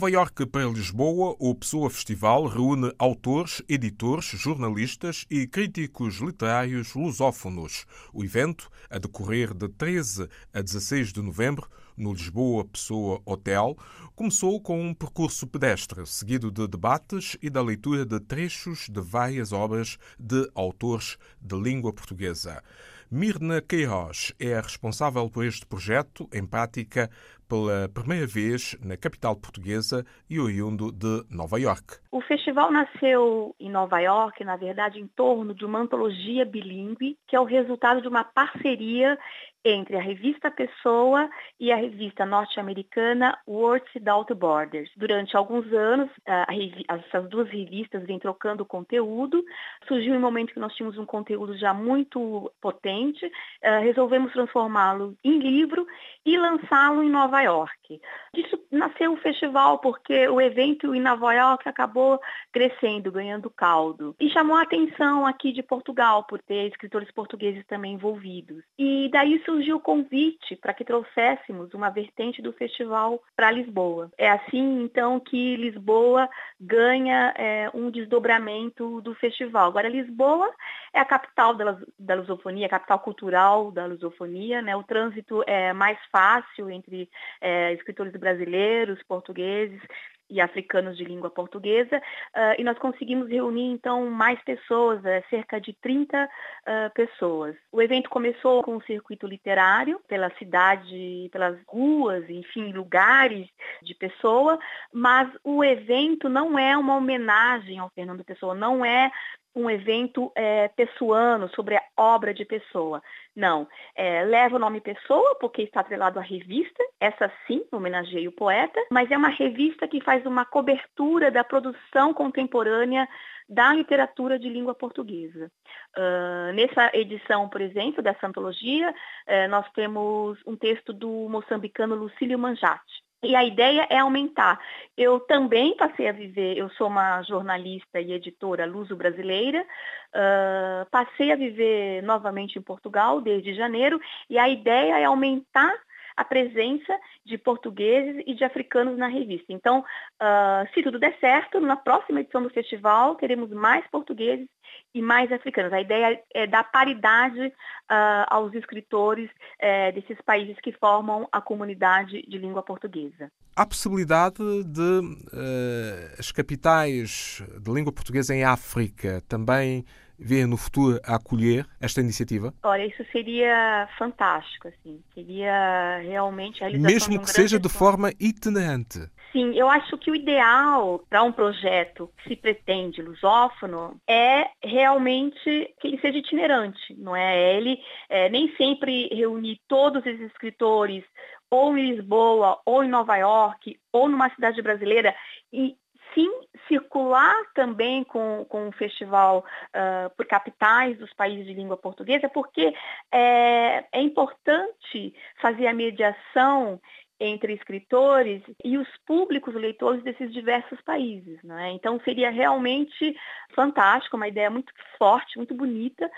Nova Iorque para Lisboa, o Pessoa Festival reúne autores, editores, jornalistas e críticos literários lusófonos. O evento, a decorrer de 13 a 16 de novembro, no Lisboa Pessoa Hotel, começou com um percurso pedestre, seguido de debates e da leitura de trechos de várias obras de autores de língua portuguesa. Mirna Queiroz é a responsável por este projeto, em prática, pela primeira vez na capital portuguesa e oriundo de Nova York. O festival nasceu em Nova York, na verdade, em torno de uma antologia bilíngue, que é o resultado de uma parceria entre a revista Pessoa e a revista norte-americana Words Without Borders. Durante alguns anos, essas duas revistas vêm trocando conteúdo. Surgiu um momento que nós tínhamos um conteúdo já muito potente, resolvemos transformá-lo em livro e lançá-lo em Nova York. Disso nasceu o festival porque o evento em Nova York acabou crescendo, ganhando caldo. E chamou a atenção aqui de Portugal por ter escritores portugueses também envolvidos. E daí surgiu o convite para que trouxéssemos uma vertente do festival para Lisboa. É assim, então, que Lisboa ganha é, um desdobramento do festival. Agora, Lisboa é a capital da, da lusofonia, a capital cultural da lusofonia, né? O trânsito é mais fácil entre é, escritores brasileiros, portugueses e africanos de língua portuguesa, uh, e nós conseguimos reunir então mais pessoas, uh, cerca de 30 uh, pessoas. O evento começou com um circuito literário pela cidade, pelas ruas, enfim, lugares de Pessoa, mas o evento não é uma homenagem ao Fernando Pessoa, não é um evento é, pessoano, sobre a obra de pessoa. Não. É, leva o nome pessoa, porque está atrelado à revista, essa sim, homenageia o poeta, mas é uma revista que faz uma cobertura da produção contemporânea da literatura de língua portuguesa. Uh, nessa edição, por exemplo, dessa antologia, uh, nós temos um texto do moçambicano Lucílio Manjate. E a ideia é aumentar. Eu também passei a viver, eu sou uma jornalista e editora luso-brasileira, uh, passei a viver novamente em Portugal desde janeiro, e a ideia é aumentar a presença de portugueses e de africanos na revista. Então, uh, se tudo der certo, na próxima edição do festival teremos mais portugueses e mais africanos. A ideia é dar paridade uh, aos escritores uh, desses países que formam a comunidade de língua portuguesa. Há possibilidade de uh, as capitais de língua portuguesa em África também vê no futuro a acolher esta iniciativa? Olha, isso seria fantástico, assim. Seria realmente a realização Mesmo um que seja de forma itinerante. Sim, eu acho que o ideal para um projeto que se pretende lusófono é realmente que ele seja itinerante, não é? Ele é, nem sempre reunir todos esses escritores ou em Lisboa, ou em Nova York, ou numa cidade brasileira e sim circular também com, com o festival uh, por capitais dos países de língua portuguesa, porque é, é importante fazer a mediação entre escritores e os públicos leitores desses diversos países. Né? Então seria realmente fantástico, uma ideia muito forte, muito bonita,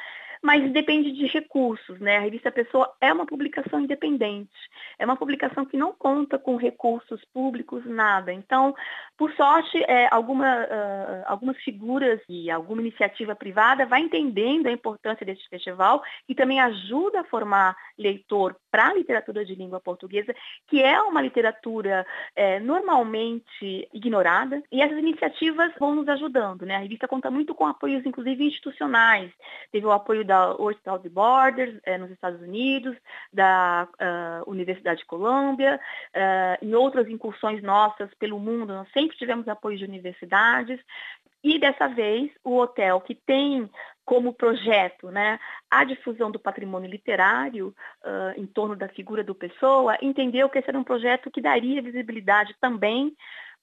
mas depende de recursos, né? A revista Pessoa é uma publicação independente, é uma publicação que não conta com recursos públicos, nada. Então, por sorte, é, alguma, uh, algumas figuras e alguma iniciativa privada vai entendendo a importância desse festival e também ajuda a formar leitor para a literatura de língua portuguesa, que é uma literatura é, normalmente ignorada, e essas iniciativas vão nos ajudando, né? A revista conta muito com apoios, inclusive, institucionais. Teve o apoio da World Without Borders, é, nos Estados Unidos, da uh, Universidade de Colômbia, uh, em outras incursões nossas pelo mundo, nós sempre tivemos apoio de universidades, e dessa vez, o hotel que tem como projeto né, a difusão do patrimônio literário uh, em torno da figura do Pessoa, entendeu que esse era um projeto que daria visibilidade também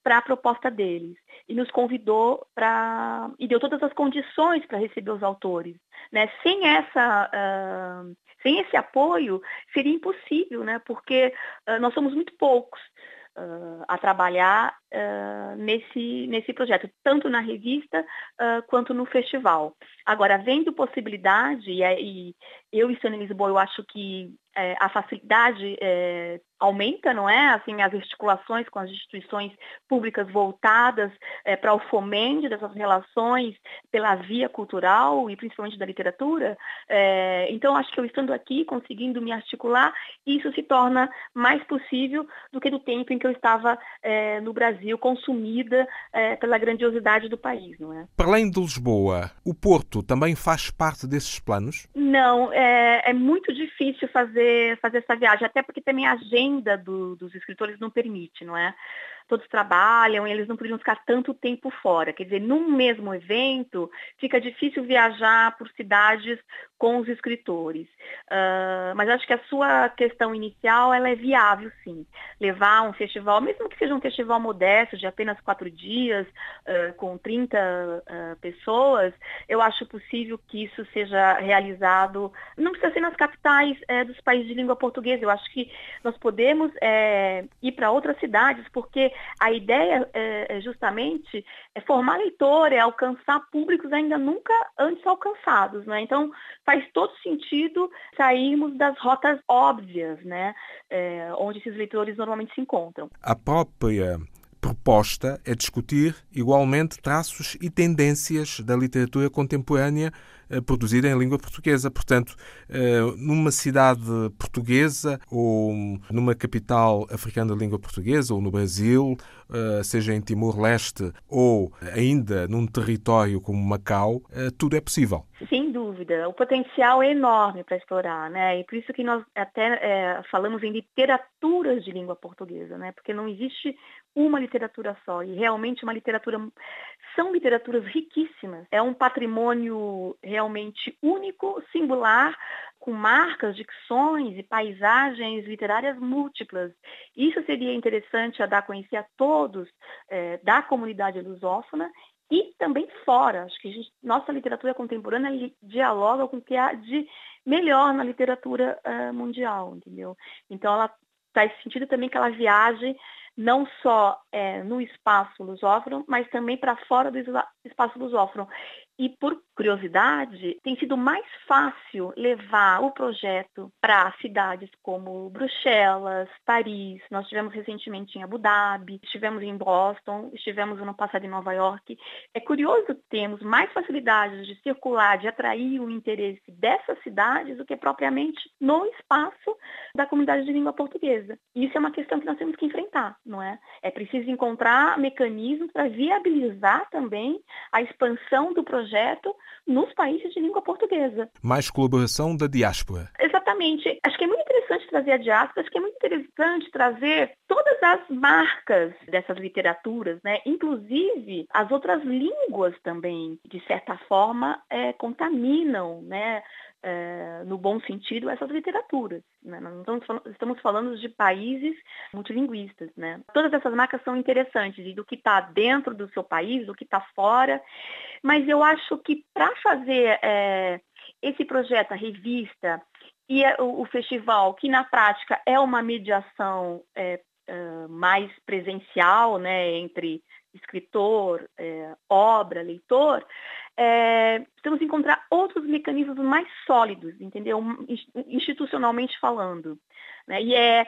para a proposta deles. E nos convidou para. e deu todas as condições para receber os autores. Né? Sem, essa, uh, sem esse apoio, seria impossível, né? porque uh, nós somos muito poucos. Uh, a trabalhar uh, nesse, nesse projeto, tanto na revista uh, quanto no festival. Agora, vendo possibilidade, e, e eu estando em Lisboa, eu acho que é, a facilidade aumenta, não é? Assim, as articulações com as instituições públicas voltadas é, para o fomento dessas relações pela via cultural e principalmente da literatura. É, então, acho que eu estando aqui, conseguindo me articular, isso se torna mais possível do que do tempo em que eu estava é, no Brasil, consumida pela grandiosidade do país, não é? Para além de Lisboa, o Porto também faz parte desses planos? Não, é, é muito difícil fazer, fazer essa viagem, até porque também a agenda do, dos escritores não permite, não é? Todos trabalham e eles não poderiam ficar tanto tempo fora. Quer dizer, num mesmo evento, fica difícil viajar por cidades com os escritores. Uh, mas acho que a sua questão inicial ela é viável, sim. Levar um festival, mesmo que seja um festival modesto, de apenas quatro dias, uh, com 30 uh, pessoas, eu acho possível que isso seja realizado. Não precisa ser nas capitais eh, dos países de língua portuguesa. Eu acho que nós podemos eh, ir para outras cidades, porque a ideia é, é justamente é formar leitor, é alcançar públicos ainda nunca antes alcançados, né? Então faz todo sentido sairmos das rotas óbvias, né? É, onde esses leitores normalmente se encontram. A própria proposta é discutir igualmente traços e tendências da literatura contemporânea eh, produzida em língua portuguesa. Portanto, eh, numa cidade portuguesa ou numa capital africana de língua portuguesa, ou no Brasil, eh, seja em Timor-Leste ou ainda num território como Macau, tudo é possível. Sem dúvida, o potencial é enorme para explorar, né? E por isso que nós até é, falamos em literaturas de língua portuguesa, né? Porque não existe uma literatura só e realmente uma literatura são literaturas riquíssimas. É um patrimônio realmente único, singular, com marcas, dicções e paisagens literárias múltiplas. Isso seria interessante a dar a conhecer a todos é, da comunidade lusófona e também fora. Acho que gente, nossa literatura contemporânea dialoga com o que há de melhor na literatura uh, mundial, entendeu? Então ela faz sentido também que ela viaje não só é, no espaço lusófono, mas também para fora do espaço lusófono. E por curiosidade, tem sido mais fácil levar o projeto para cidades como Bruxelas, Paris. Nós tivemos recentemente em Abu Dhabi, estivemos em Boston, estivemos no passado em Nova York. É curioso que temos mais facilidades de circular, de atrair o interesse dessas cidades do que propriamente no espaço da comunidade de língua portuguesa. Isso é uma questão que nós temos que enfrentar, não é? É preciso encontrar mecanismos para viabilizar também a expansão do projeto projeto nos países de língua portuguesa. Mais colaboração da diáspora. Exatamente. Acho que é muito interessante trazer a diáspora, acho que é muito interessante trazer todas as marcas dessas literaturas, né? inclusive as outras línguas também, de certa forma, é, contaminam né? É, no bom sentido, essas literaturas. Né? Nós estamos falando, estamos falando de países multilinguistas. Né? Todas essas marcas são interessantes, e do que está dentro do seu país, do que está fora, mas eu acho que para fazer é, esse projeto, a revista, e o, o, festival, que na prática é uma mediação é, é mais presencial né, entre escritor, é, obra, leitor, é, precisamos encontrar outros mecanismos mais sólidos, entendeu? Institucionalmente falando. Né? E é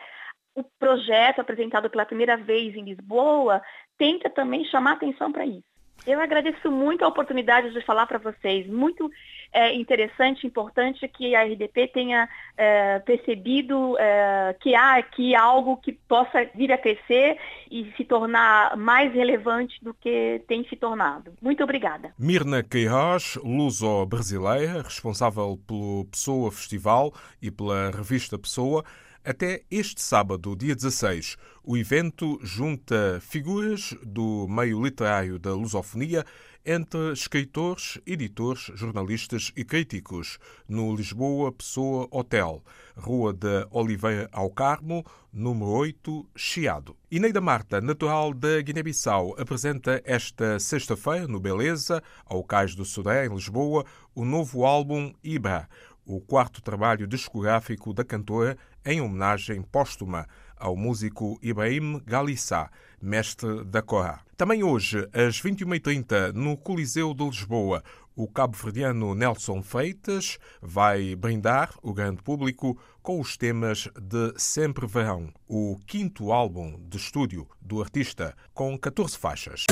o projeto apresentado pela primeira vez em Lisboa tenta também chamar atenção para isso. Eu agradeço muito a oportunidade de falar para vocês. Muito é, interessante, importante que a RDP tenha é, percebido é, que há aqui algo que possa vir a crescer e se tornar mais relevante do que tem se tornado. Muito obrigada. Mirna Queiroz, luso-brasileira, responsável pelo Pessoa Festival e pela revista Pessoa. Até este sábado, dia 16, o evento junta figuras do meio literário da lusofonia entre escritores, editores, jornalistas e críticos no Lisboa Pessoa Hotel, Rua de Oliveira ao Carmo, número 8, Chiado. Ineida Marta, natural da Guiné-Bissau, apresenta esta sexta-feira, no Beleza, ao Cais do Sudé, em Lisboa, o novo álbum Ibra, o quarto trabalho discográfico da cantora em homenagem póstuma ao músico Ibrahim Galissa, mestre da Corá. Também hoje, às 21h30, no Coliseu de Lisboa, o cabo-verdiano Nelson Feitas vai brindar o grande público com os temas de Sempre Verão, o quinto álbum de estúdio do artista, com 14 faixas.